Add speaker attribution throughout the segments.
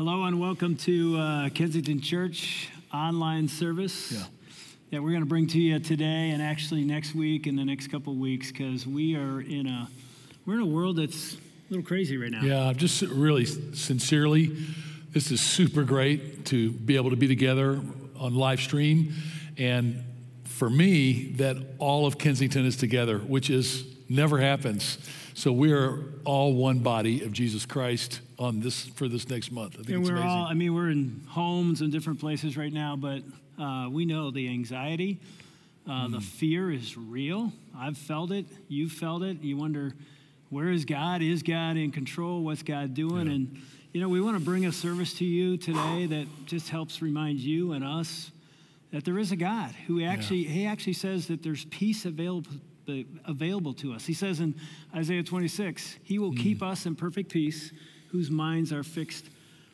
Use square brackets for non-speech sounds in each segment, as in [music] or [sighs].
Speaker 1: Hello and welcome to uh, Kensington Church online service.
Speaker 2: Yeah.
Speaker 1: That we're going to bring to you today and actually next week and the next couple weeks because we are in a we're in a world that's a little crazy right now.
Speaker 2: Yeah, just really sincerely, this is super great to be able to be together on live stream, and for me, that all of Kensington is together, which is never happens. So we are all one body of Jesus Christ on this for this next month. I think
Speaker 1: and
Speaker 2: it's
Speaker 1: we're
Speaker 2: amazing.
Speaker 1: all I mean we're in homes and different places right now, but uh, we know the anxiety, uh,
Speaker 2: Mm.
Speaker 1: the fear is real. I've felt it. You've felt it. You wonder where is God? Is God in control? What's God doing?
Speaker 2: Yeah.
Speaker 1: And you know, we want to bring a service to you today that just helps remind you and us that there is a God who actually he actually says that there's peace available available to us. He says in Isaiah 26, he will keep us in perfect peace whose minds are fixed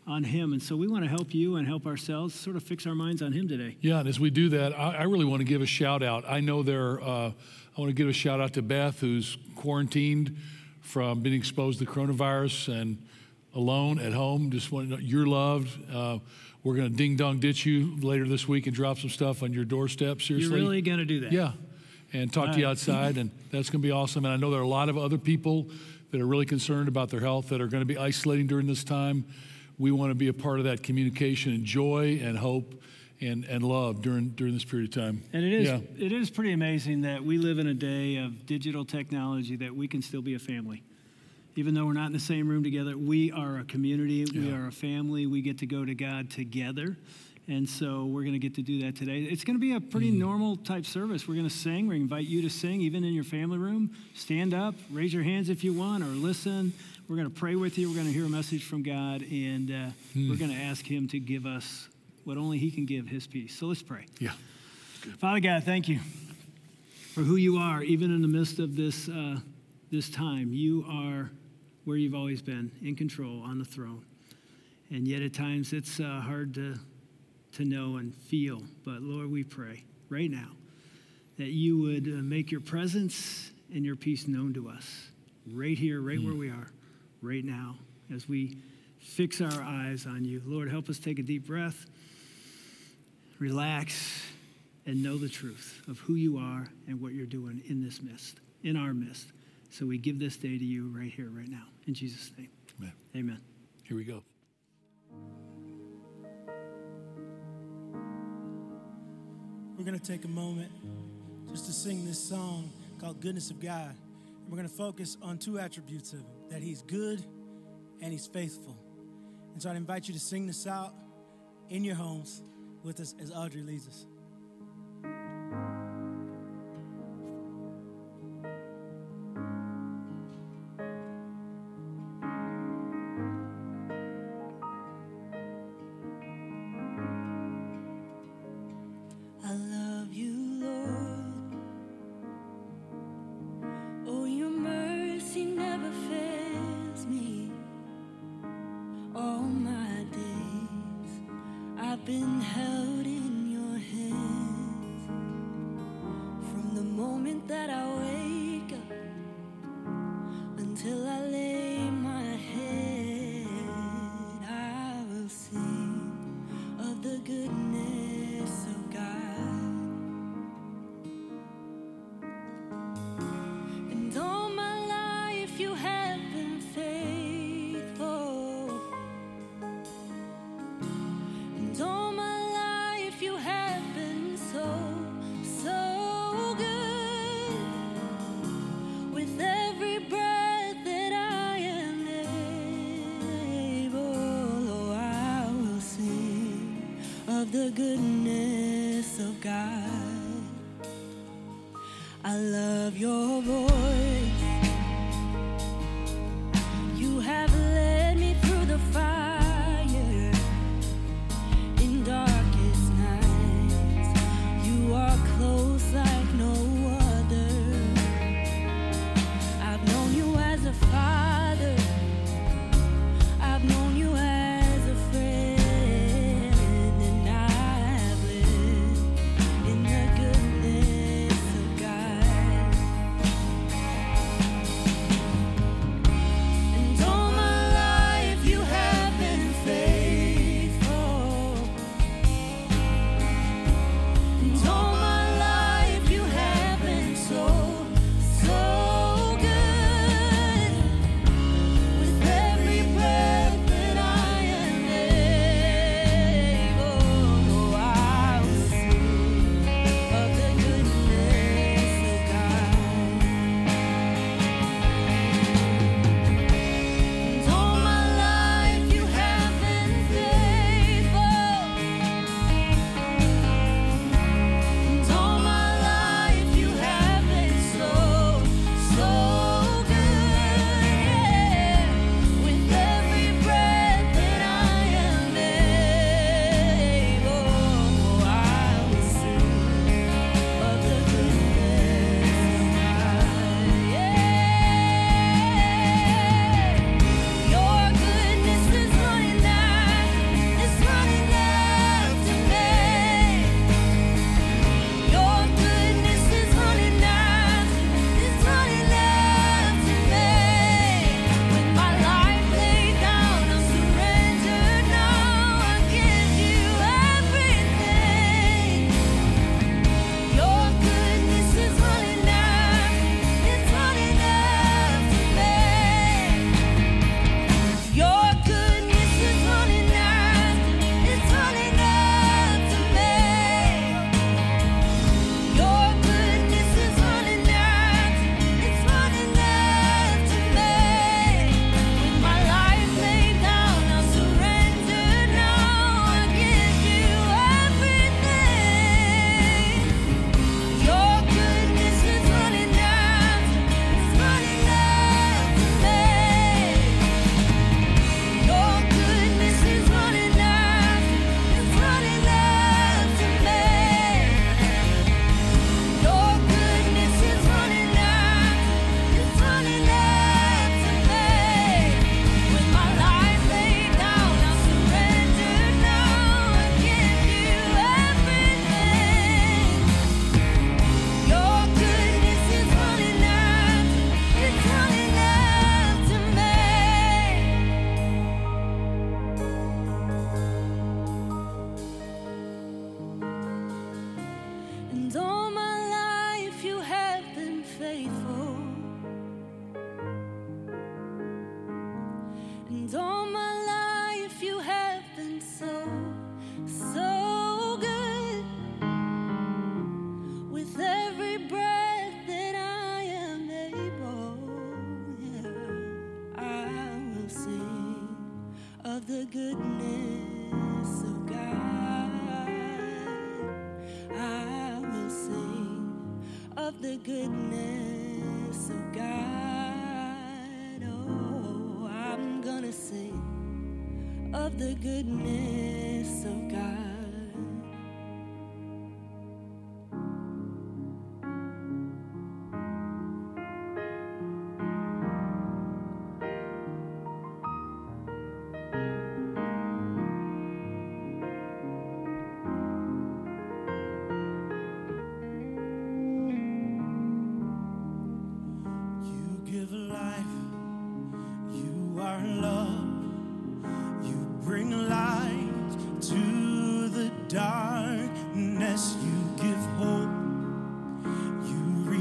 Speaker 1: on him. And so we want to help you and help ourselves sort of fix our minds on him today.
Speaker 2: Yeah, and as we do that, I, I really want to give a shout out. I know there. Uh, I want to give a shout out to Beth, who's quarantined from being exposed to coronavirus and alone at home. Just want to know you're loved. Uh, we're going to ding dong ditch you later this week and drop some stuff on your doorstep. Seriously,
Speaker 1: You're really going to do that?
Speaker 2: yeah, and talk to you outside, and that's going to be awesome. And I know there are a lot of other people that are really concerned about their health that are going to be isolating during this time. We want to be a part of that communication and joy and hope and, and love during during this period of time.
Speaker 1: And it is
Speaker 2: Yeah.
Speaker 1: it is pretty amazing that we live in a day of digital technology that we can still be a family. Even though we're not in the same room together, we are a community, we are a family, we get to go to God together. And so we're going to get to do that today. It's going to be a pretty
Speaker 2: Mm.
Speaker 1: normal type service. We're going to sing. We invite you to sing, even in your family room. Stand up, raise your hands if you want, or listen. We're going to pray with you. We're going to hear a message from God, and uh,
Speaker 2: Hmm.
Speaker 1: we're going to ask Him to give us what only He can give His peace. So let's pray.
Speaker 2: Yeah.
Speaker 1: Father God, thank you for who you are, even in the midst of this, uh, this time. You are where you've always been, in control, on the throne. And yet at times it's uh, hard to, to know and feel. But Lord, we pray right now that you would uh, make your presence and your peace known to us, right here, right where we are, right now, as we fix our eyes on you. Lord, help us take a deep breath relax, and know the truth of who you are and what you're doing in this midst, in our midst. So we give this day to you right here, right now. In Jesus' name.
Speaker 2: Amen.
Speaker 1: Amen.
Speaker 2: Here we go.
Speaker 3: We're going to take a moment just to sing this song called Goodness of God. And we're going to focus on two attributes of Him that He's good and He's faithful. And so I'd invite you to sing this out in your homes with us as Audrey leads us.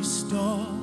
Speaker 4: restore.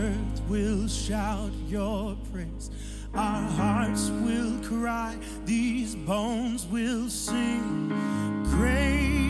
Speaker 4: earth will shout your praise. Our hearts will cry, these bones will sing. Great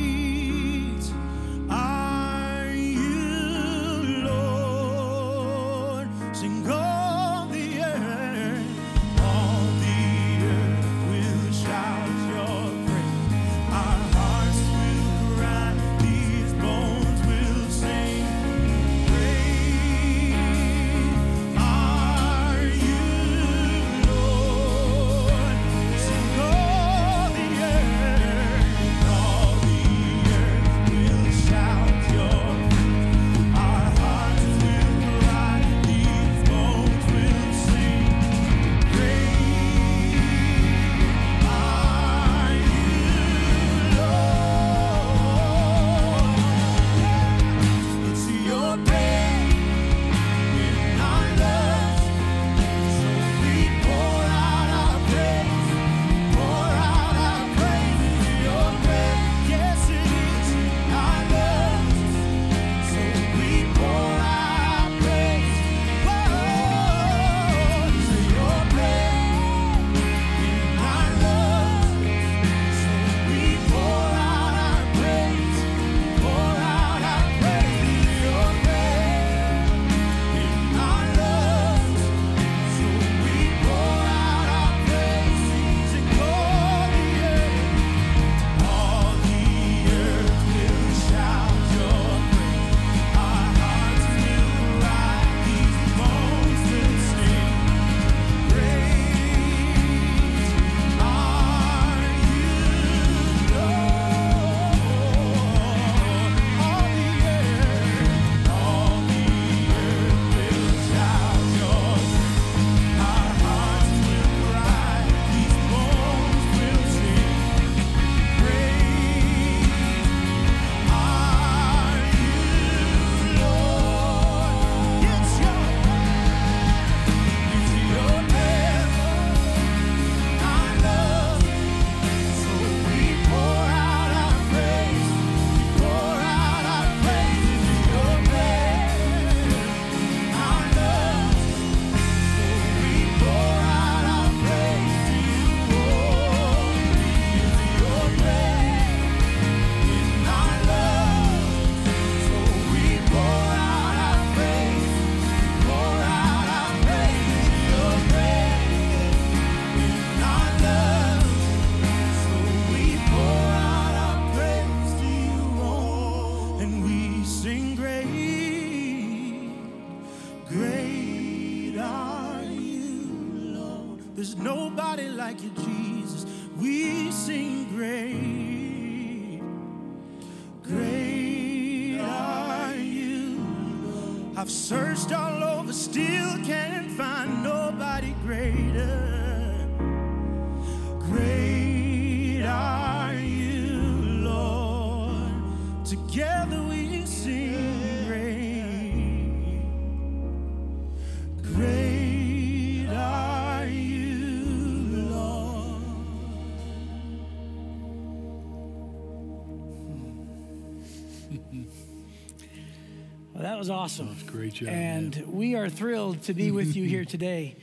Speaker 5: was awesome.
Speaker 2: Great job.
Speaker 5: And
Speaker 2: man.
Speaker 5: we are thrilled to be with you here [laughs] today.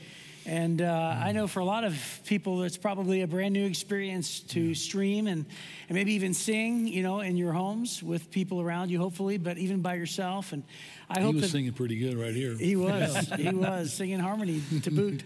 Speaker 5: And uh, I know for a lot of people, it's probably a brand new experience to stream and, and maybe even sing, you know, in your homes with people around you, hopefully, but even by yourself. And I
Speaker 2: he was
Speaker 5: that
Speaker 2: singing pretty good right here.
Speaker 5: he [laughs] was. he was singing harmony to boot.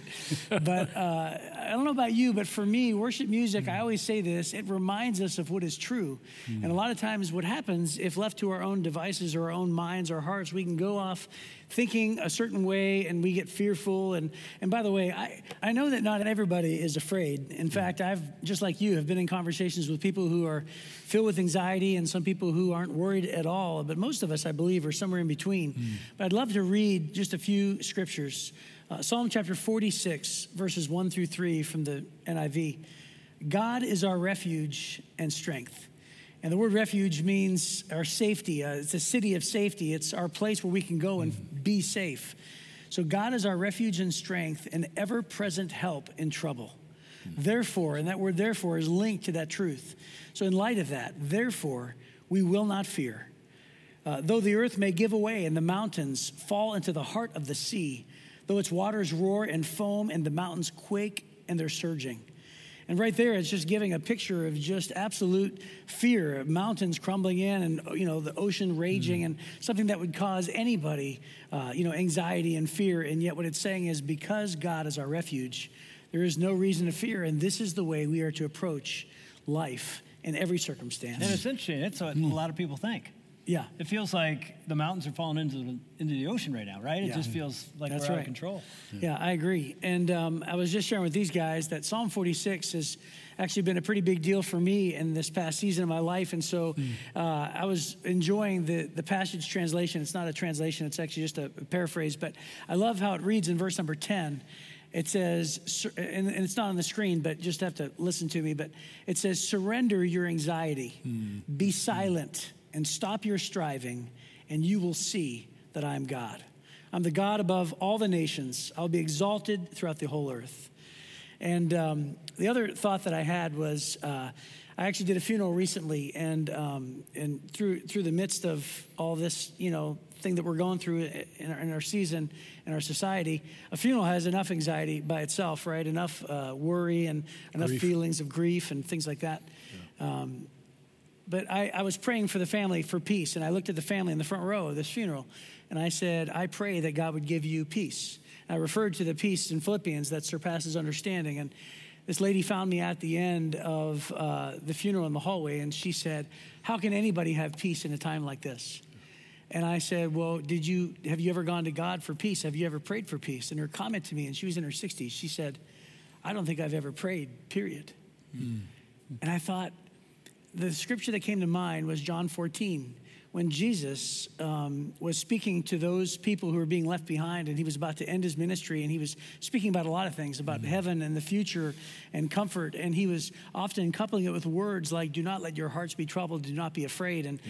Speaker 5: But uh, I don't know about you, but for me, worship music, I always say this, it reminds us of what is true. And a lot of times, what happens if left to our own devices or our own minds or hearts, we can go off thinking a certain way and we get fearful. And, and by the way, I, I know that not everybody is afraid. In fact, I've, just like you, have been in conversations with people who are filled with anxiety and some people who aren't worried at all. But most of us, I believe, are somewhere in between. But I'd love to read just a few scriptures. Uh, Psalm chapter 46, verses 1 through 3 from the NIV. God is our refuge and strength. And the word refuge means our safety. Uh, it's a city of safety. It's our place where we can go and be safe. So God is our refuge and strength and ever present help in trouble. Therefore, and that word therefore is linked to that truth. So, in light of that, therefore, we will not fear. Uh, though the earth may give away and the mountains fall into the heart of the sea, though its waters roar and foam and the mountains quake and they're surging. And right there, it's just giving a picture of just absolute fear of mountains crumbling in and, you know, the ocean raging and something that would cause anybody, uh, you know, anxiety and fear. And yet, what it's saying is because God is our refuge, there is no reason to fear. And this is the way we are to approach life in every circumstance.
Speaker 1: And it's interesting. That's what a lot of people think.
Speaker 5: Yeah.
Speaker 1: It feels like the mountains are falling into the, into the ocean right now, right? It
Speaker 5: Yeah.
Speaker 1: just feels like
Speaker 5: That's
Speaker 1: we're out
Speaker 5: right.
Speaker 1: of control.
Speaker 5: Yeah, I agree. And um, I was just sharing with these guys that Psalm 46 has actually been a pretty big deal for me in this past season of my life. And so uh, I was enjoying the, the passage translation. It's not a translation, it's actually just a paraphrase. But I love how it reads in verse number 10. It says, and and it's not on the screen, but just have to listen to me. But it says, surrender your anxiety, be silent, and stop your striving, and you will see that I am God. I'm the God above all the nations. I'll be exalted throughout the whole earth. And um, the other thought that I had was uh, I actually did a funeral recently, and um, and through through the midst of all this, you know, thing that we're going through in our, in our season in our society, a funeral has enough anxiety by itself, right? Enough uh, worry and enough
Speaker 2: Grief.
Speaker 5: feelings of grief and things like that. Um, but I, I was praying for the family for peace, and I looked at the family in the front row of this funeral, and I said, I pray that God would give you peace. And I referred to the peace in Philippians that surpasses understanding. And this lady found me at the end of uh, the funeral in the hallway, and she said, How can anybody have peace in a time like this? And I said, Well, did you have you ever gone to God for peace? Have you ever prayed for peace? And her comment to me, and she was in her 60s, she said, I don't think I've ever prayed, period. And I thought, the scripture that came to mind was John 14, when Jesus um, was speaking to those people who were being left behind, and he was about to end his ministry, and he was speaking about a lot of things about heaven and the future and comfort, and he was often coupling it with words like, "Do not let your hearts be troubled, do not be afraid." And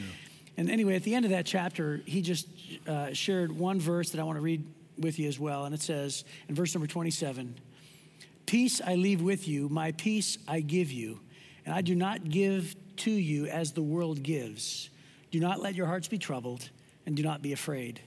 Speaker 5: and anyway, at the end of that chapter, he just uh, shared one verse that I want to read with you as well, and it says in verse number 27. Peace I leave with you, my peace I give you. And I do not give to you as the world gives. Do not let your hearts be troubled, and do not be afraid.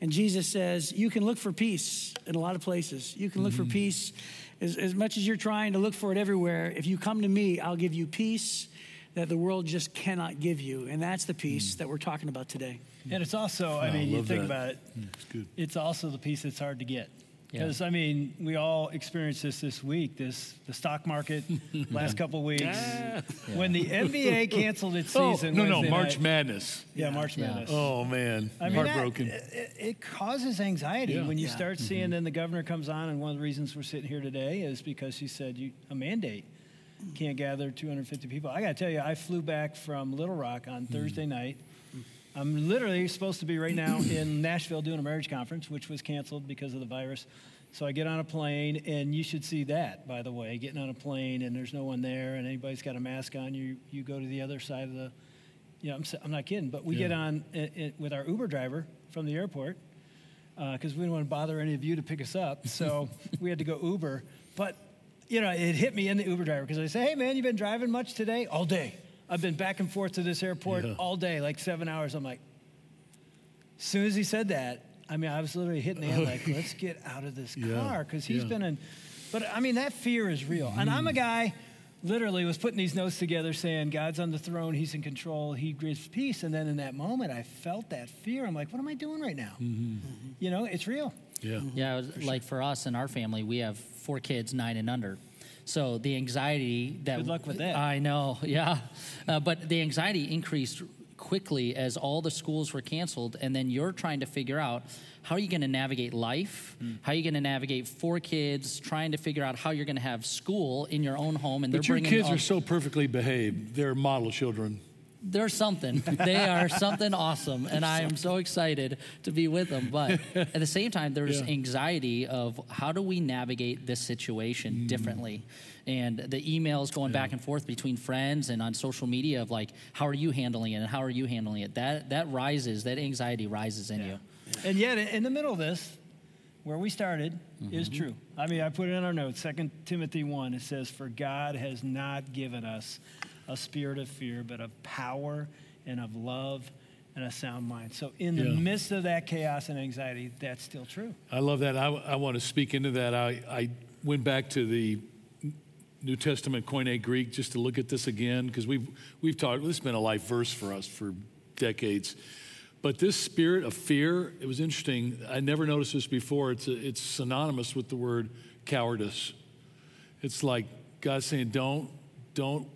Speaker 5: And Jesus says, You can look for peace in a lot of places. You can look for mm. peace as, as much as you're trying to look for it everywhere. If you come to me, I'll give you peace that the world just cannot give you. And that's the peace mm. that we're talking about today.
Speaker 1: And it's also, I
Speaker 2: I
Speaker 1: mean, you think
Speaker 2: that.
Speaker 1: about it,
Speaker 2: It's good.
Speaker 1: it's also the peace that's hard to get. Yeah. Because I mean, we all experienced this this week. This the stock market [laughs] last couple of weeks yeah. when the NBA canceled its season. [laughs]
Speaker 2: oh,
Speaker 1: season.
Speaker 2: no,
Speaker 1: Wednesday
Speaker 2: no, March
Speaker 1: night.
Speaker 2: Madness.
Speaker 1: Yeah, March Madness.
Speaker 2: Oh man,
Speaker 1: I mean,
Speaker 2: heartbroken.
Speaker 1: That, it, it, causes anxiety when you start mm-hmm. seeing. Then the governor comes on, and one of the reasons we're sitting here today is because she said you, a mandate can't gather 250 people. I got to tell you, I flew back from Little Rock on mm-hmm. Thursday night. I'm literally supposed to be right now [clears throat] in Nashville doing a marriage conference, which was canceled because of the virus. So I get on a plane, and you should see that, by the way, getting on a plane and there's no one there, and anybody's got a mask on. You you go to the other side of the, you know, I'm, I'm not kidding. But we yeah. get on it, it, with our Uber driver from the airport because uh, we didn't want to bother any of you to pick us up, [laughs] so we had to go Uber. But you know, it hit me in the Uber driver because I say, "Hey, man, you've been driving much today? All day. I've been back and forth to this airport yeah. all day, like seven hours." I'm like, as soon as he said that, I mean, I was literally hitting the end [laughs] like, let's get out of this car because he's yeah. been in. But I mean, that fear is real. Mm. And I'm a guy, literally, was putting these notes together saying, God's on the throne, He's in control, He gives peace. And then in that moment, I felt that fear. I'm like, what am I doing right now? Mm-hmm. You know, it's real.
Speaker 2: Yeah.
Speaker 6: Yeah. Was, for like for us and our family, we have four kids, nine and under. So the anxiety that.
Speaker 1: Good luck with that.
Speaker 6: I know, yeah. Uh, but the anxiety increased quickly as all the schools were canceled, and then you're trying to figure out how are you going to navigate life? Mm. How are you going to navigate four kids? Trying to figure out how you're going to have school in your own home, and
Speaker 2: but
Speaker 6: your
Speaker 2: kids all, are so perfectly behaved. They're model children.
Speaker 6: They're something. they are [laughs] something awesome, and I am so excited to be with them. But at the same time, there's yeah. anxiety of how do we navigate this situation mm. differently and the emails going yeah. back and forth between friends and on social media of like how are you handling it and how are you handling it that that rises that anxiety rises in yeah. you
Speaker 1: and yet in the middle of this where we started mm-hmm. is true i mean i put it in our notes Second timothy 1 it says for god has not given us a spirit of fear but of power and of love and a sound mind. So, in the yeah. midst of that chaos and anxiety, that's still true.
Speaker 2: I love that. I, I want to speak into that. I, I went back to the New Testament Koine Greek just to look at this again because we've we've talked. This has been a life verse for us for decades. But this spirit of fear, it was interesting. I never noticed this before. It's a, it's synonymous with the word cowardice. It's like God saying, "Don't don't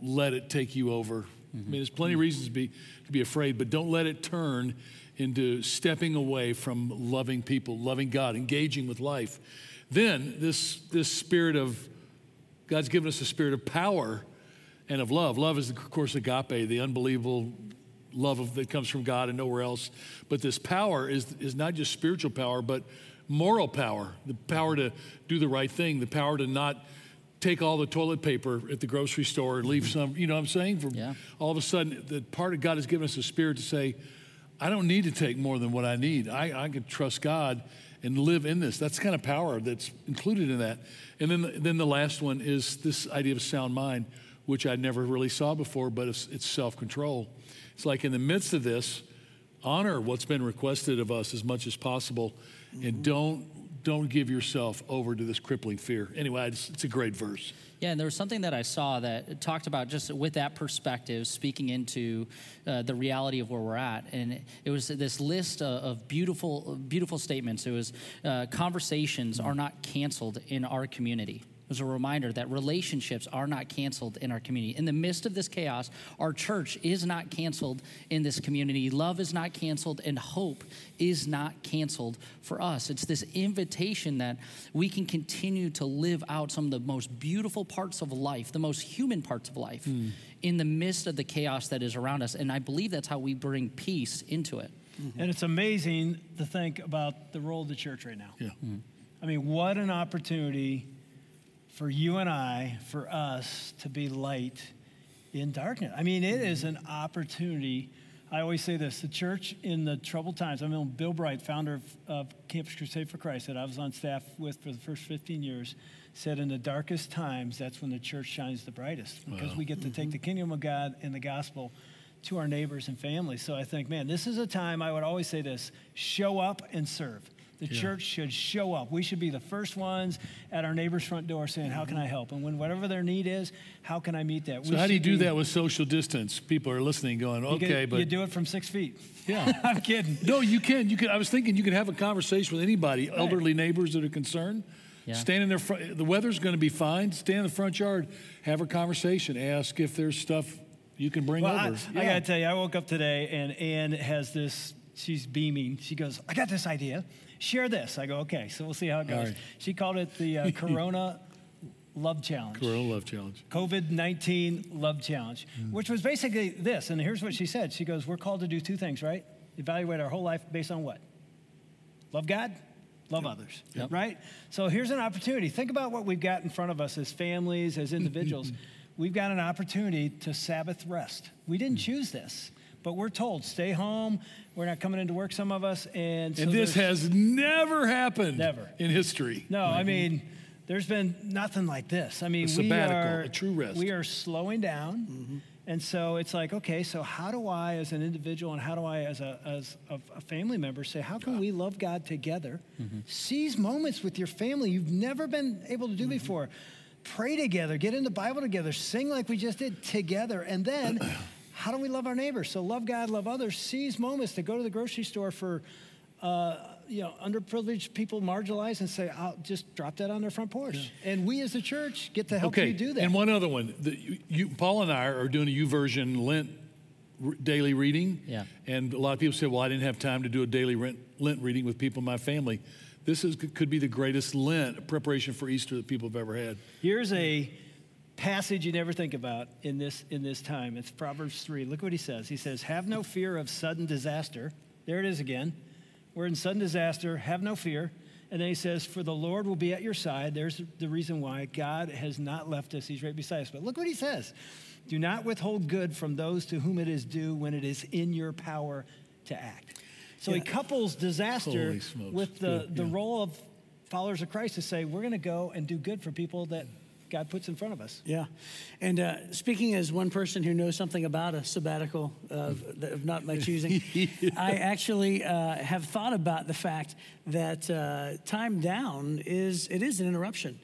Speaker 2: let it take you over." Mm-hmm. I mean, there's plenty of reasons to be to be afraid, but don't let it turn into stepping away from loving people, loving God, engaging with life. Then this this spirit of God's given us a spirit of power and of love. Love is, of course, agape, the unbelievable love of, that comes from God and nowhere else. But this power is, is not just spiritual power, but moral power the power to do the right thing, the power to not take all the toilet paper at the grocery store and leave some, you know what I'm saying? For
Speaker 6: yeah.
Speaker 2: all of a sudden, the part of God has given us a spirit to say, I don't need to take more than what I need. I, I can trust God and live in this. That's the kind of power that's included in that. And then, then the last one is this idea of sound mind, which I never really saw before, but it's, it's self control. It's like in the midst of this, honor what's been requested of us as much as possible, mm-hmm. and don't don't give yourself over to this crippling fear. Anyway, it's, it's a great verse.
Speaker 6: Yeah, and there was something that I saw that talked about just with that perspective, speaking into uh, the reality of where we're at, and it, was this list of, of, beautiful, beautiful statements. It was uh, conversations are not canceled in our community was a reminder that relationships are not canceled in our community. In the midst of this chaos, our church is not canceled in this community. Love is not canceled, and hope is not canceled for us. It's this invitation that we can continue to live out some of the most beautiful parts of life, the most human parts of life, mm. in the midst of the chaos that is around us. And I believe that's how we bring peace into it.
Speaker 1: Mm-hmm. And it's amazing to think about the role of the church right now.
Speaker 2: Yeah. Mm.
Speaker 1: I mean, what an opportunity for you and I, for us to be light in darkness. I mean, it is an opportunity. I always say this the church in the troubled times, I mean, Bill Bright, founder of, of Campus Crusade for Christ, that I was on staff with for the first 15 years, said in the darkest times, that's when the church shines the brightest because wow. we get to take the mm-hmm. kingdom of God and the gospel to our neighbors and families. So I think, man, this is a time I would always say this show up and serve. The church should show up. We should be the first ones at our neighbor's front door saying, How can I help? And when whatever their need is, how can I meet that?
Speaker 2: So, how do you do that with social distance? People are listening, going,
Speaker 1: You
Speaker 2: okay,
Speaker 1: can-
Speaker 2: but.
Speaker 1: You do it from six feet.
Speaker 2: Yeah. [laughs]
Speaker 1: I'm kidding.
Speaker 2: No, you can. You can. I was thinking you could have a conversation with anybody, elderly neighbors that are concerned.
Speaker 6: Yeah.
Speaker 2: Stand in their front. The weather's going to be fine. Stand in the front yard, have a conversation, ask if there's stuff you can bring
Speaker 1: Well, I,
Speaker 2: over.
Speaker 1: I gotta tell you, I woke up today and Ann has this. She's beaming. She goes, "I got this idea. Share this." I go, "Okay." So we'll see how it goes.
Speaker 2: right.
Speaker 1: She called it the uh, [laughs] Corona Love Challenge.
Speaker 2: Corona Love Challenge.
Speaker 1: COVID 19 Love Challenge,
Speaker 2: Mm.
Speaker 1: which was basically this. And here's what she said She goes, We're called to do two things, right? Evaluate our whole life based on what? Love God, love others,
Speaker 6: Yep.
Speaker 1: right? So here's an opportunity. Think about what we've got in front of us as families, as individuals. [laughs] we've got an opportunity to Sabbath rest. We didn't choose this. But we're told, stay home. We're not coming into work, some of us. And, so
Speaker 2: And this has never happened
Speaker 1: Never.
Speaker 2: in history.
Speaker 1: no, I mm-hmm. mean, there's been nothing like this. I mean, we
Speaker 2: sabbatical,
Speaker 1: are
Speaker 2: a true rest.
Speaker 1: We are slowing down, mm-hmm. and so it's like, okay, so how do I, as an individual, and how do I, as a as a, a family member, say, how can we love God together? Mm-hmm. Seize moments with your family you've never been able to do before. Pray together, get in the Bible together, sing like we just did together, and then. [clears throat] How do we love our neighbors? So love God, love others. Seize moments to go to the grocery store for uh, you know, underprivileged people, marginalized, and say, I'll just drop that on their front porch. And we as a church get to help
Speaker 2: okay.
Speaker 1: you do that.
Speaker 2: And one other one. The, you, Paul and I are doing a YouVersion Lent r- daily reading.
Speaker 6: Yeah.
Speaker 2: And a lot of people say, well, I didn't have time to do a daily Lent, Lent reading with people in my family. This is, could be the greatest Lent preparation for Easter that people have ever had.
Speaker 1: Here's a passage you never think about in this, in this time. It's Proverbs 3. Look what he says. He says, Have no fear of sudden disaster. There it is again. We're in sudden disaster. Have no fear. And then he says, For the Lord will be at your side. There's the reason why God has not left us. He's right beside us. But look what he says Do not withhold good from those to whom it is due when it is in your power to act. So he couples disaster with the,
Speaker 2: Yeah,
Speaker 1: the role of followers of Christ to say, We're going to go and do good for people that God puts in front of us.
Speaker 5: Yeah. And uh, speaking as one person who knows something about a sabbatical of, of not my choosing, [laughs] I actually uh, have thought about the fact that uh, time down is it is an interruption,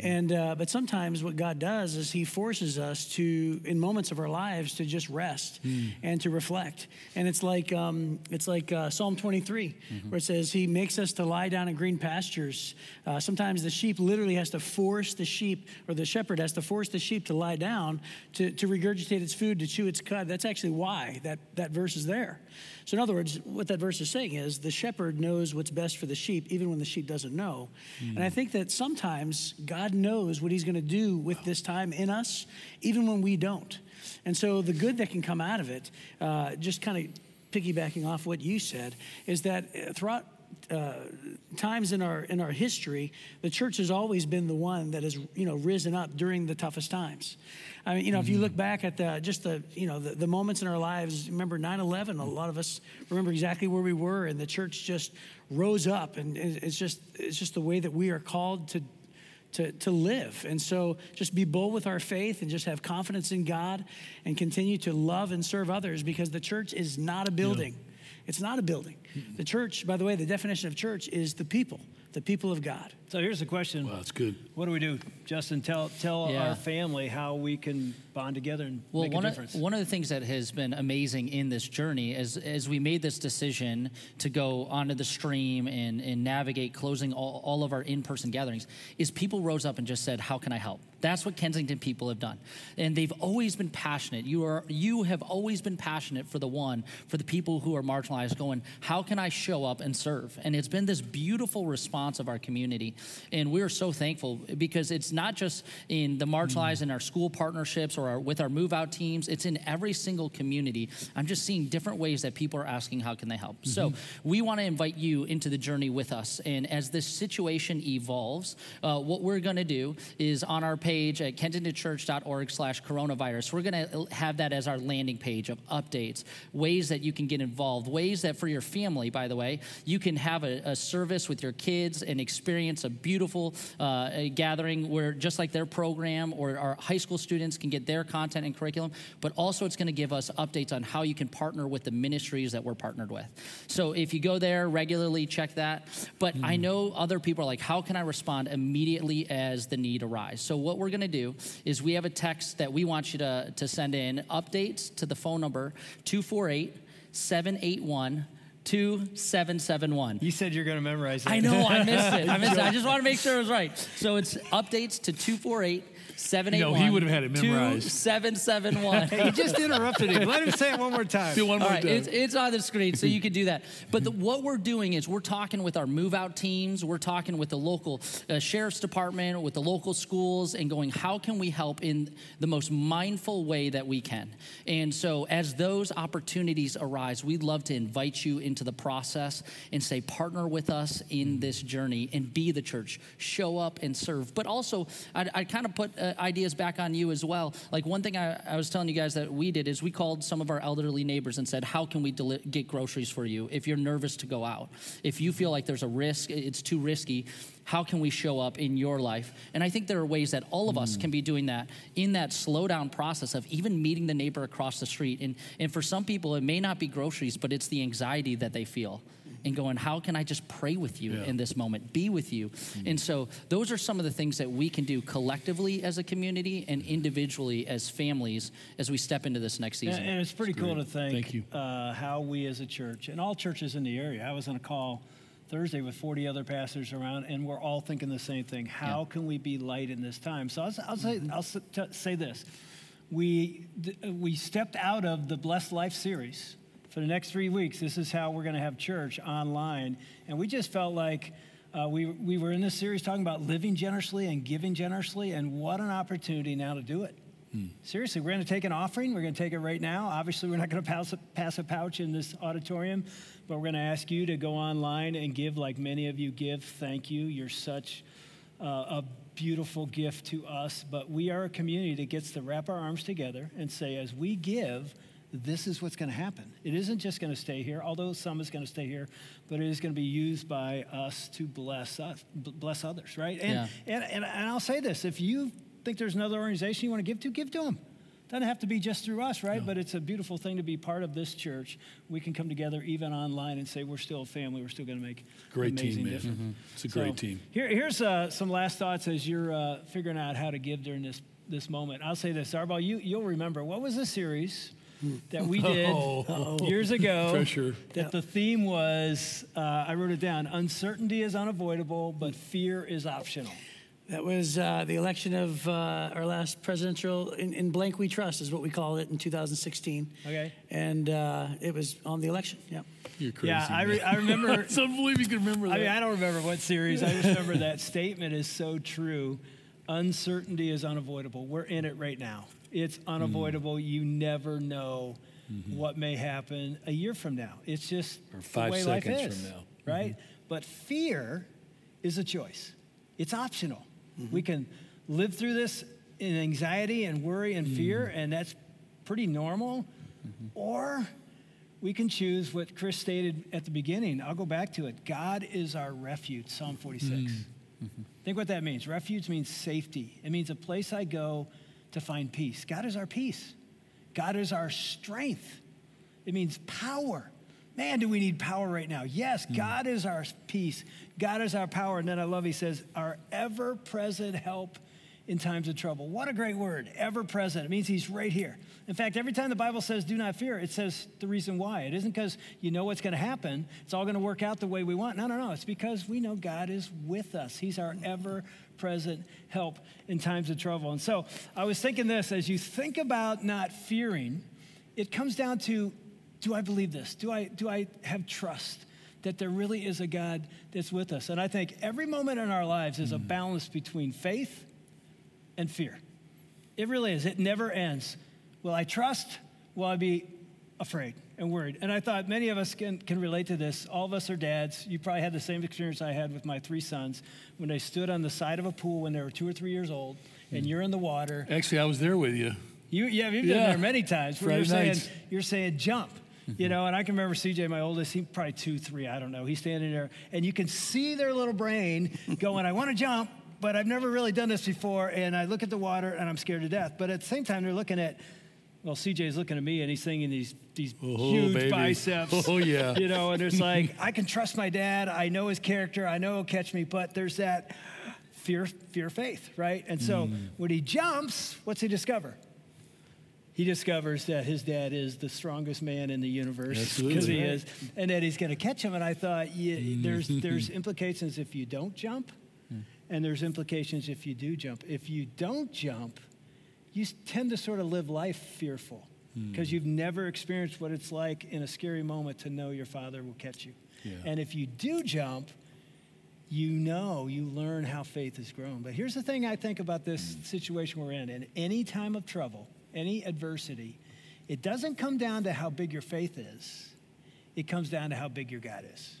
Speaker 5: and uh, but sometimes what God does is He forces us to, in moments of our lives, to just rest and to reflect. And it's like um, it's like uh, Psalm 23, where it says He makes us to lie down in green pastures. Uh, sometimes the sheep literally has to force the sheep, or the shepherd has to force the sheep to lie down to, to regurgitate its food, to chew its cud. That's actually why that, that verse is there. So, in other words, what that verse is saying is the shepherd knows what's best for the sheep, even when the sheep doesn't know. And I think that sometimes God knows what He's going to do with this time in us, even when we don't. And so, the good that can come out of it, uh, just kind of piggybacking off what you said, is that throughout uh, times in our in our history, the church has always been the one that has you know risen up during the toughest times. I mean, you know, if you look back at the, just the you know the, the moments in our lives, remember 9/11. A lot of us remember exactly where we were, and the church just rose up, and it's just it's just the way that we are called to to, to live. And so just be bold with our faith and just have confidence in God and continue to love and serve others because the church is not a building. It's not a building. The church, by the way, the definition of church is the people, the people of God.
Speaker 1: So here's the question
Speaker 2: Wow, that's good.
Speaker 1: What do we do? Justin, tell, tell
Speaker 6: Yeah.
Speaker 1: our family how we can bond together and
Speaker 6: Well,
Speaker 1: make a
Speaker 6: one of,
Speaker 1: difference.
Speaker 6: one of the things that has been amazing in this journey is as we made this decision to go onto the stream and, and navigate closing all, all of our in-person gatherings is people rose up and just said, how can I help? That's what Kensington people have done. And they've always been passionate. You, are, you have always been passionate for the one, for the people who are marginalized, going, how can I show up and serve? And it's been this beautiful response of our community. And we're so thankful because it's not just in the marginalized in our school partnerships or our, with our move out teams, it's in every single community. I'm just seeing different ways that people are asking, how can they help? So we want to invite you into the journey with us. And as this situation evolves, uh, what we're going to do is on our page at kensingtonchurch.org slash coronavirus, we're going to have that as our landing page of updates, ways that you can get involved, ways that for your family, by the way, you can have a, a service with your kids and experience a beautiful uh, gathering where just like their program or our high school students can get their content and curriculum, but also it's going to give us updates on how you can partner with the ministries that we're partnered with. So if you go there regularly, check that. But I know other people are like, how can I respond immediately as the need arises? So what we're going to do is we have a text that we want you to, to send in updates to the phone number 248 781 2771.
Speaker 1: You said you're going to memorize that.
Speaker 6: I know, I missed [laughs] it. I missed it. I just want to make sure it was right. So it's updates to 248 781
Speaker 2: No, he would have had it memorized.
Speaker 6: 2771. [laughs]
Speaker 1: Hey, you just interrupted him. Let him say it one more time.
Speaker 2: Do one more
Speaker 6: All right,
Speaker 2: time.
Speaker 6: it's, it's on the screen, so you [laughs] can do that. But the, what we're doing is we're talking with our move out teams, we're talking with the local uh, sheriff's department, with the local schools, and going, how can we help in the most mindful way that we can? And so, as those opportunities arise, we'd love to invite you into the process and say, partner with us in this journey and be the church. Show up and serve. But also, I, I kind of put uh, Uh, ideas back on you as well. Like one thing I, I was telling you guys that we did is we called some of our elderly neighbors and said, How can we deli- get groceries for you if you're nervous to go out? If you feel like there's a risk, it's too risky, how can we show up in your life? And I think there are ways that all of us mm. can be doing that in that slow down process of even meeting the neighbor across the street. And, and for some people, it may not be groceries, but it's the anxiety that they feel and going, how can I just pray with you
Speaker 2: Yeah.
Speaker 6: in this moment, be with you? And so those are some of the things that we can do collectively as a community and individually as families as we step into this next season.
Speaker 1: and it's pretty cool to think
Speaker 2: Thank you.
Speaker 1: Uh, how we as a church and all churches in the area. I was on a call Thursday with 40 other pastors around, and we're all thinking the same thing. How can we be light in this time? So I'll, s- I'll say I'll s- t- say this: we d- we stepped out of the Blessed Life series for the next three weeks. This is how we're going to have church online, and we just felt like. Uh, we, we were in this series talking about living generously and giving generously, and what an opportunity now to do it. Seriously, we're going to take an offering. We're going to take it right now. Obviously, we're not going to pass a, pass a pouch in this auditorium, but we're going to ask you to go online and give like many of you give. Thank you. You're such uh, a beautiful gift to us. But we are a community that gets to wrap our arms together and say, as we give, this is what's going to happen. It isn't just going to stay here, although some is going to stay here, but it is going to be used by us to bless us, bless others, right? And,
Speaker 6: Yeah.
Speaker 1: and, and, and I'll say this: if you think there's another organization you want to give to, give to them. Doesn't have to be just through us, right? But it's a beautiful thing to be part of this church. We can come together even online and say we're still a family. We're still going to make
Speaker 2: Great
Speaker 1: amazing
Speaker 2: team, man.
Speaker 1: difference.
Speaker 2: It's a great team.
Speaker 1: Here, here's uh, some last thoughts as you're uh, figuring out how to give during this this moment. I'll say this, Arbal, you you'll remember what was the series that we did
Speaker 2: Oh.
Speaker 1: years ago.
Speaker 2: Pressure.
Speaker 1: That the theme was, uh, I wrote it down: uncertainty is unavoidable, but fear is optional.
Speaker 5: That was uh, the election of uh, our last presidential, in, in blank we trust is what we called it in 2016.
Speaker 1: Okay.
Speaker 5: And uh, it was on the election, yeah.
Speaker 2: You're crazy.
Speaker 1: Yeah, I, re-
Speaker 2: man.
Speaker 1: I remember. [laughs]
Speaker 2: It's unbelievable you can remember that.
Speaker 1: I mean, I don't remember what series. I just remember that statement is so true. Uncertainty is unavoidable. We're in it right now. It's hmm. unavoidable. You never know mm-hmm. what may happen a year from now. It's just
Speaker 2: Or five
Speaker 1: the way life is,
Speaker 2: from now. Mm-hmm.
Speaker 1: right? But fear is a choice. It's optional. Mm-hmm. We can live through this in anxiety and worry and fear, and that's pretty normal. Or we can choose what Chris stated at the beginning. I'll go back to it. God is our refuge, Psalm 46. Think what that means. Refuge means safety, it means a place I go to find peace. God is our peace, God is our strength. It means power. Man, do we need power right now? Yes, hmm. God is our peace. God is our power. And then I love, he says, our ever present help in times of trouble. What a great word, ever present. It means he's right here. In fact, every time the Bible says do not fear, it says the reason why. It isn't because you know what's going to happen, it's all going to work out the way we want. No, no, no. It's because we know God is with us. He's our ever present help in times of trouble. And so I was thinking this as you think about not fearing, it comes down to do I believe this? Do I, do I have trust? That there really is a God that's with us. And I think every moment in our lives is a hmm. balance between faith and fear. It really is. It never ends. Will I trust? Will I be afraid and worried? And I thought many of us can, can relate to this. All of us are dads. You probably had the same experience I had with my three sons when they stood on the side of a pool when they were two or three years old and mm. you're in the water.
Speaker 2: Actually, I was there with you.
Speaker 1: You, yeah, you've been
Speaker 2: Yeah.
Speaker 1: there many times where you're saying,
Speaker 2: nights.
Speaker 1: you're saying jump. You mm-hmm. know, and I can remember CJ, my oldest, he probably two, three, I don't know. He's standing there, and you can see their little brain [laughs] going, I want to jump, but I've never really done this before. And I look at the water and I'm scared to death. But at the same time, they're looking at, well, CJ's looking at me and he's singing these, these
Speaker 2: Oh,
Speaker 1: huge
Speaker 2: baby. [laughs]
Speaker 1: biceps.
Speaker 2: Oh, yeah.
Speaker 1: You know, and it's like, [laughs] I can trust my dad. I know his character. I know he'll catch me. But there's that fear, fear, faith, right? And so
Speaker 2: Mm.
Speaker 1: when he jumps, what's he discover? He discovers that his dad is the strongest man in the universe because he
Speaker 2: Right.
Speaker 1: is, and that he's going to catch him. And I thought, yeah, there's [laughs] there's implications if you don't jump, and there's implications if you do jump. If you don't jump, you tend to sort of live life fearful hmm. because you've never experienced what it's like in a scary moment to know your father will catch you.
Speaker 2: Yeah.
Speaker 1: And if you do jump, you know, you learn how faith has grown. But here's the thing I think about this hmm. situation we're in. In any time of trouble, any adversity, it doesn't come down to how big your faith is. It comes down to how big your God is.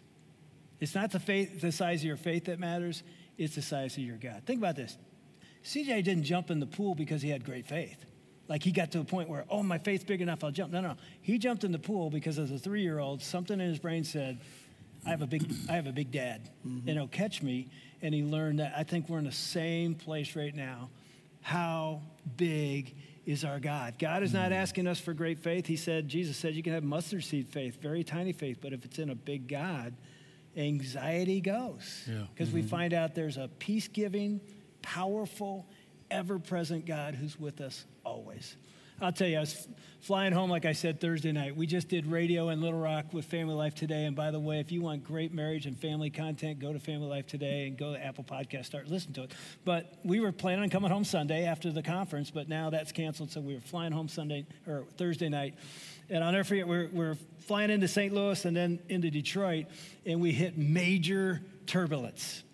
Speaker 1: It's not the faith, the size of your faith that matters. It's the size of your God. Think about this. CJ didn't jump in the pool because he had great faith. Like he got to a point where, oh, my faith's big enough, I'll jump. No, no. no. He jumped in the pool because as a three-year-old, something in his brain said, I have a big, I have a big dad, mm-hmm. and he'll catch me. And he learned that. I think we're in the same place right now. How big is our God? God is not mm. asking us for great faith. He said, Jesus said, you can have mustard seed faith, very tiny faith, but if it's in a big God, anxiety goes.
Speaker 2: Yeah.
Speaker 1: Because we mm-hmm. find out there's a peace giving, powerful, ever present God who's with us always. I'll tell you, I was flying home, like I said, Thursday night. We just did radio in Little Rock with Family Life Today. And by the way, if you want great marriage and family content, go to Family Life Today and go to Apple Podcast, start listening to it. But we were planning on coming home Sunday after the conference, but now that's canceled. So we were flying home Sunday or Thursday night. And I'll never forget, we're, we're flying into St. Louis and then into Detroit, and we hit major turbulence.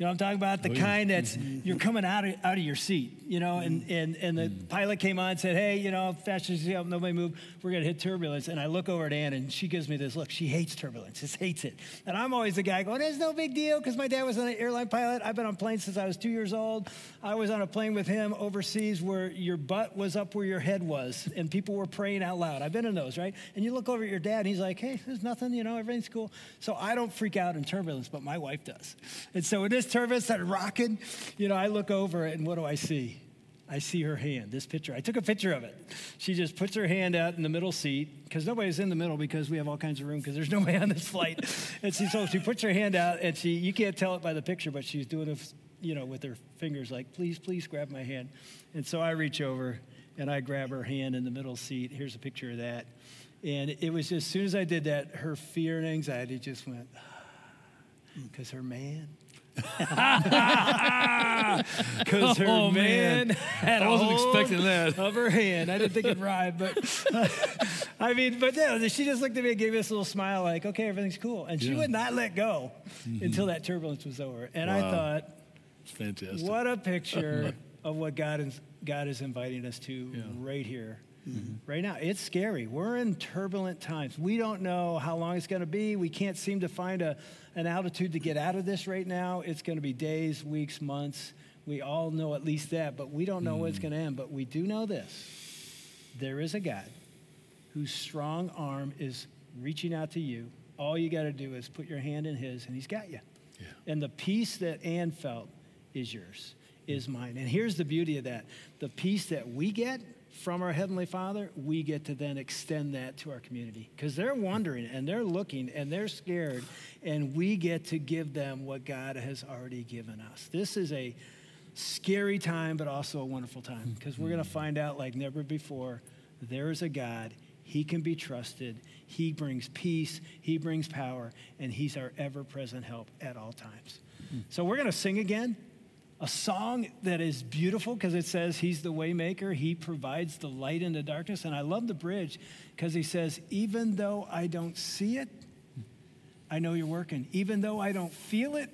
Speaker 1: You know, I'm talking about the oh, kind that's mm-hmm, mm-hmm. you're coming out of, out of your seat, you know, and, mm-hmm. and, and the pilot came on and said, hey, you know, fast as you help, nobody move, we're going to hit turbulence. And I look over at Ann and she gives me this look. She hates turbulence, just hates it. And I'm always the guy going, it's no big deal because my dad was an airline pilot. I've been on planes since I was two years old. I was on a plane with him overseas where your butt was up where your head was and people were praying out loud. I've been in those, right? And you look over at your dad and he's like, hey, there's nothing, you know, everything's cool. So I don't freak out in turbulence, but my wife does. And so in this turbulence that rocking, you know, I look over and what do I see? I see her hand, this picture. I took a picture of it. She just puts her hand out in the middle seat because nobody's in the middle because we have all kinds of room because there's [laughs] nobody on this flight. and she, so she puts her hand out and she, you can't tell it by the picture, but she's doing it, you know, with her fingers like, please, please grab my hand. And so I reach over and I grab her hand in the middle seat. Here's a picture of that. And it was just, as soon as I did that, her fear and anxiety just went, [sighs] because her man. [laughs] Because her
Speaker 2: Oh,
Speaker 1: man,
Speaker 2: man.
Speaker 1: had
Speaker 2: I wasn't
Speaker 1: hold
Speaker 2: expecting that.
Speaker 1: of her hand. I didn't think it'd rhyme, but [laughs] I mean, but yeah, she just looked at me and gave me this little smile, like, "Okay, everything's cool," and she
Speaker 2: Yeah. Mm-hmm.
Speaker 1: would not let go until that turbulence was over. And I thought,
Speaker 2: It's fantastic.
Speaker 1: what a picture [laughs] of what God is God is inviting us to
Speaker 2: Yeah. Mm-hmm.
Speaker 1: right here. Right now, it's scary. We're in turbulent times. We don't know how long it's going to be. We can't seem to find a, an altitude to get out of this right now. It's going to be days, weeks, months. We all know at least that, but we don't know when it's
Speaker 2: Mm.
Speaker 1: going to end. But we do know this there is a God whose strong arm is reaching out to you. All you got to do is put your hand in his, and he's got you.
Speaker 2: Yeah.
Speaker 1: And the peace that Ann felt is yours, is mine. And here's the beauty of that the peace that we get from our Heavenly Father, we get to then extend that to our community because they're wondering and they're looking and they're scared, and we get to give them what God has already given us. This is a scary time, but also a wonderful time because we're going to find out like never before there is a God. He can be trusted. He brings peace. He brings power. And He's our ever present help at all times. So we're going to sing again a song that is beautiful because it says He's the waymaker. He provides the light in the darkness. And I love the bridge because He says, even though I don't see it, I know you're working. Even though I don't feel it,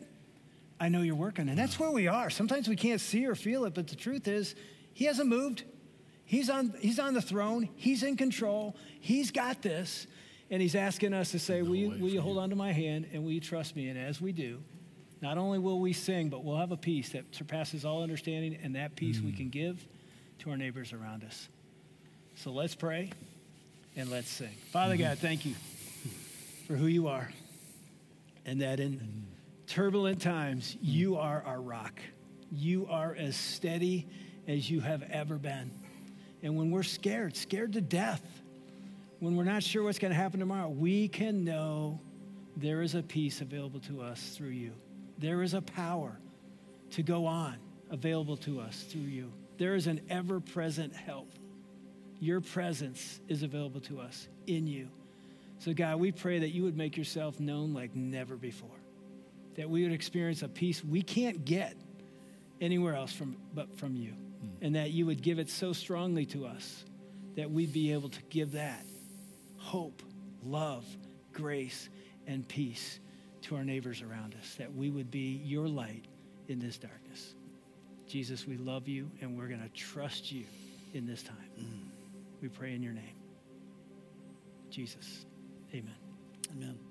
Speaker 1: I know you're working. And that's where we are. Sometimes we can't see or feel it, but the truth is, He hasn't moved. He's on, he's on the throne. He's in control. He's got this. And He's asking us to say, Will you, will you hold on to my hand and will you trust me? And as we do, not only will we sing, but we'll have a peace that surpasses all understanding, and that peace we mm. can give to our neighbors around us. So let's pray. and let's sing. Father mm-hmm. God, thank you for who you are, and that in mm. turbulent times, mm. you are our rock. You are as steady as you have ever been. And when we're scared, scared to death, when we're not sure what's going to happen tomorrow, we can know there is a peace available to us through you. There is a power to go on available to us through you. There is an ever present help. Your presence is available to us in you. So, God, we pray that you would make yourself known like never before, that we would experience a peace we can't get anywhere else from, but from you, hmm. and that you would give it so strongly to us that we'd be able to give that hope, love, grace, and peace to our neighbors around us, that we would be your light in this darkness. Jesus, we love you and we're going to trust you in this time. Mm. We pray in your name. Jesus, amen.
Speaker 5: Amen.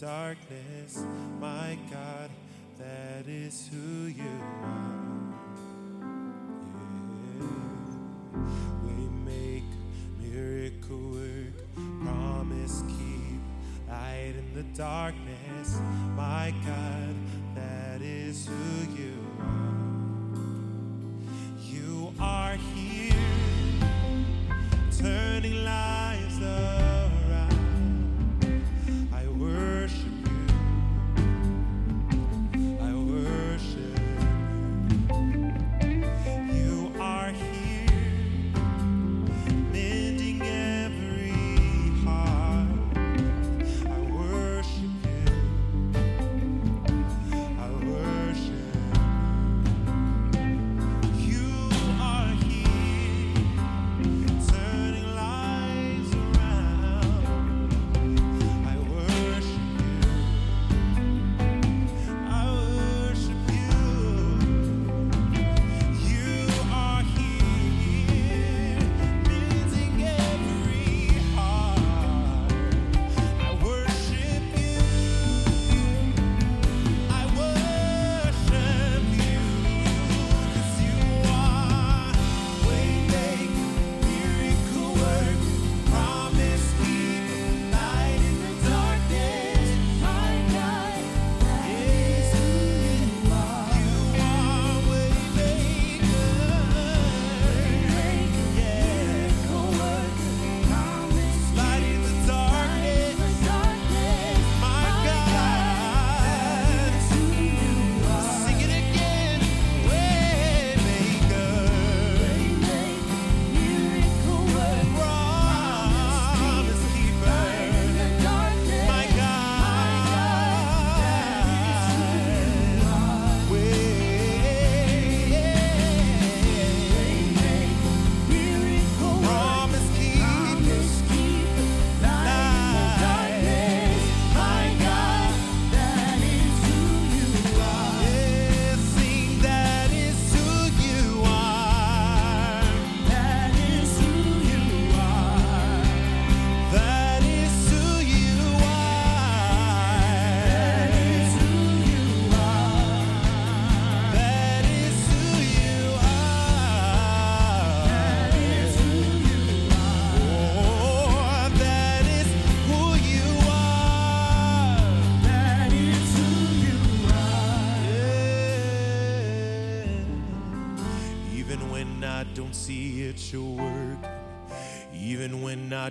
Speaker 4: Darkness. My God, that is who you are. Yeah. Waymaker, miracle worker, promise keep, light in the darkness. My God, that is who you are.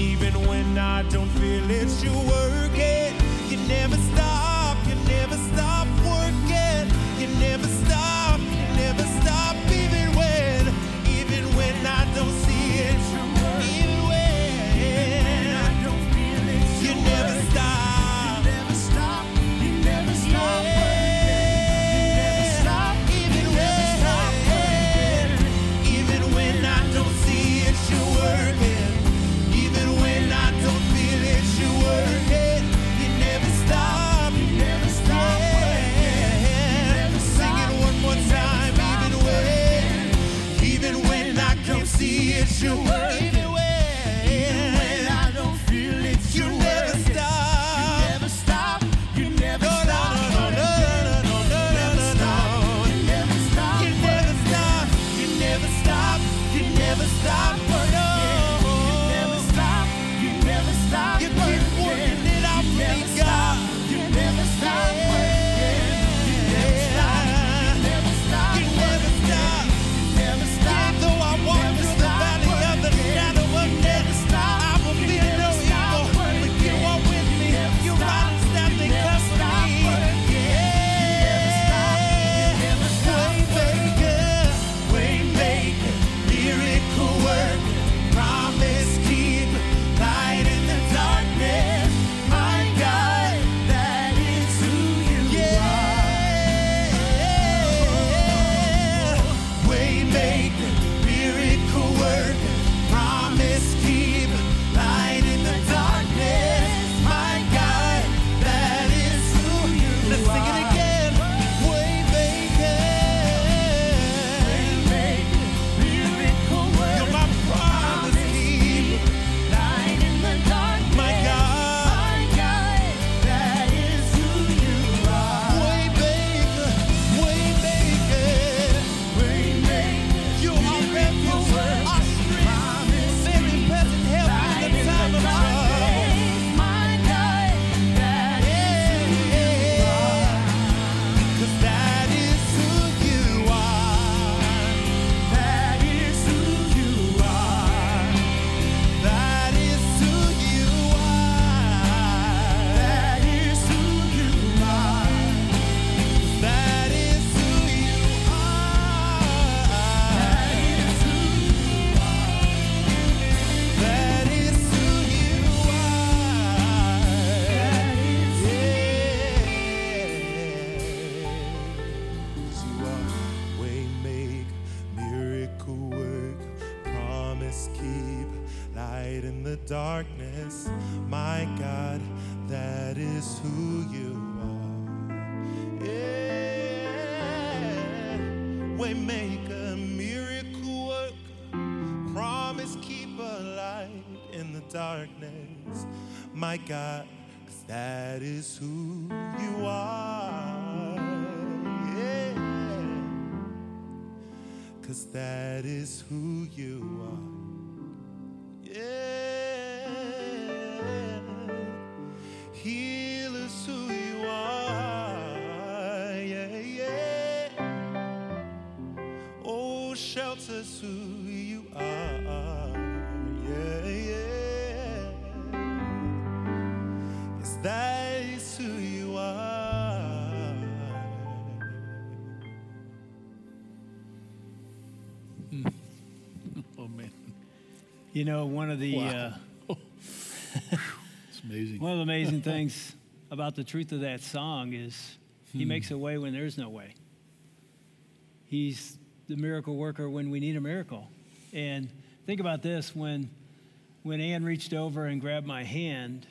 Speaker 4: Even when I don't feel it, you're working. You never stop, promise keep a light in the darkness. My God, that is who you are. Yeah. Cause that is who you are. You
Speaker 1: know, one of the
Speaker 2: Wow.
Speaker 1: uh, [laughs]
Speaker 2: It's amazing.
Speaker 1: one of the amazing [laughs] things about the truth of that song is he makes a way when there's no way. He's the miracle worker when we need a miracle. And think about this when when Ann reached over and grabbed my hand,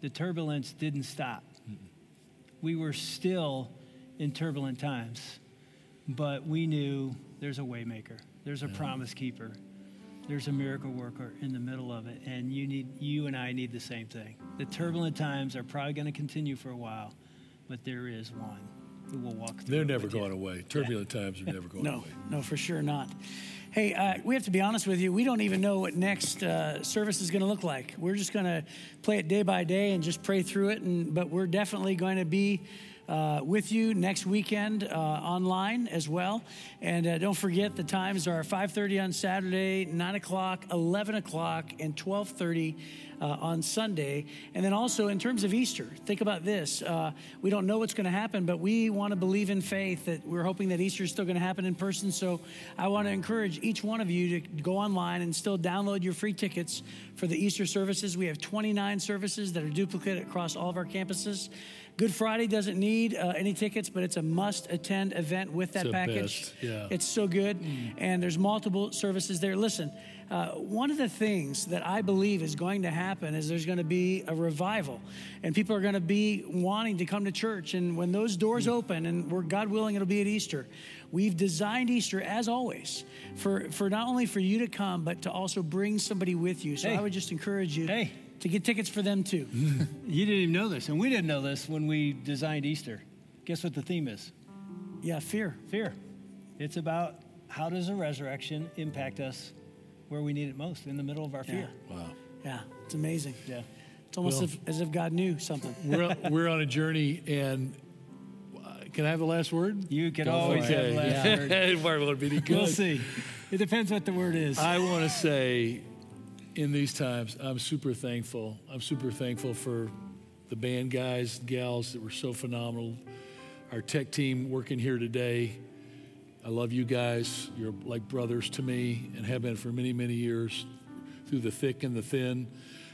Speaker 1: the turbulence didn't stop. We were still in turbulent times, but we knew there's a waymaker, there's a promise keeper. There's a miracle worker in the middle of it, and you need you and I need the same thing. The turbulent times are probably going to continue for a while, but there is one who will walk through.
Speaker 2: They're never
Speaker 1: with you.
Speaker 2: going away. Turbulent times are never going [laughs]
Speaker 5: No,
Speaker 2: away.
Speaker 5: no, for sure not. Hey, uh, we have to be honest with you. We don't even know what next uh, service is going to look like. We're just going to play it day by day and just pray through it. And but we're definitely going to be uh, with you next weekend uh, online as well. And uh, don't forget the times are 5:30 on Saturday, 9 o'clock, 11 o'clock, and 12:30 uh, on Sunday. And then also in terms of Easter, think about this. Uh, we don't know what's going to happen, but we want to believe in faith that we're hoping that Easter is still going to happen in person. So I want to encourage each one of you to go online and still download your free tickets for the Easter services. We have 29 services that are duplicate across all of our campuses. Good Friday doesn't need uh, any tickets, but it's a must attend event with that
Speaker 2: the
Speaker 5: package.
Speaker 2: yeah.
Speaker 5: It's so good. And there's multiple services there. Listen, uh, one of the things that I believe is going to happen is there's going to be a revival, and people are going to be wanting to come to church. And when those doors open, and we're God willing, it'll be at Easter. We've designed Easter as always for for not only for you to come, but to also bring somebody with you. So
Speaker 1: Hey.
Speaker 5: I would just encourage you
Speaker 1: Hey.
Speaker 5: To get tickets for them too. [laughs]
Speaker 1: You didn't even know this, and we didn't know this when we designed Easter. Guess what the theme is?
Speaker 5: yeah, fear.
Speaker 1: Fear. It's about how does a resurrection impact us where we need it most, in the middle of our fear.
Speaker 2: Wow.
Speaker 5: Yeah, it's amazing.
Speaker 1: Yeah.
Speaker 5: It's almost
Speaker 2: Well-
Speaker 5: as, as if God knew something. [laughs]
Speaker 2: We're, we're on a journey, and uh, can I have the last word?
Speaker 1: You can
Speaker 6: Go
Speaker 1: always have the last word.
Speaker 2: It [laughs] might want be good.
Speaker 1: We'll see. It depends what the word is.
Speaker 2: I want to say in these times, I'm super thankful. I'm super thankful for the band guys, gals that were so phenomenal. Our tech team working here today. I love you guys. You're like brothers to me and have been for many, many years through the thick and the thin.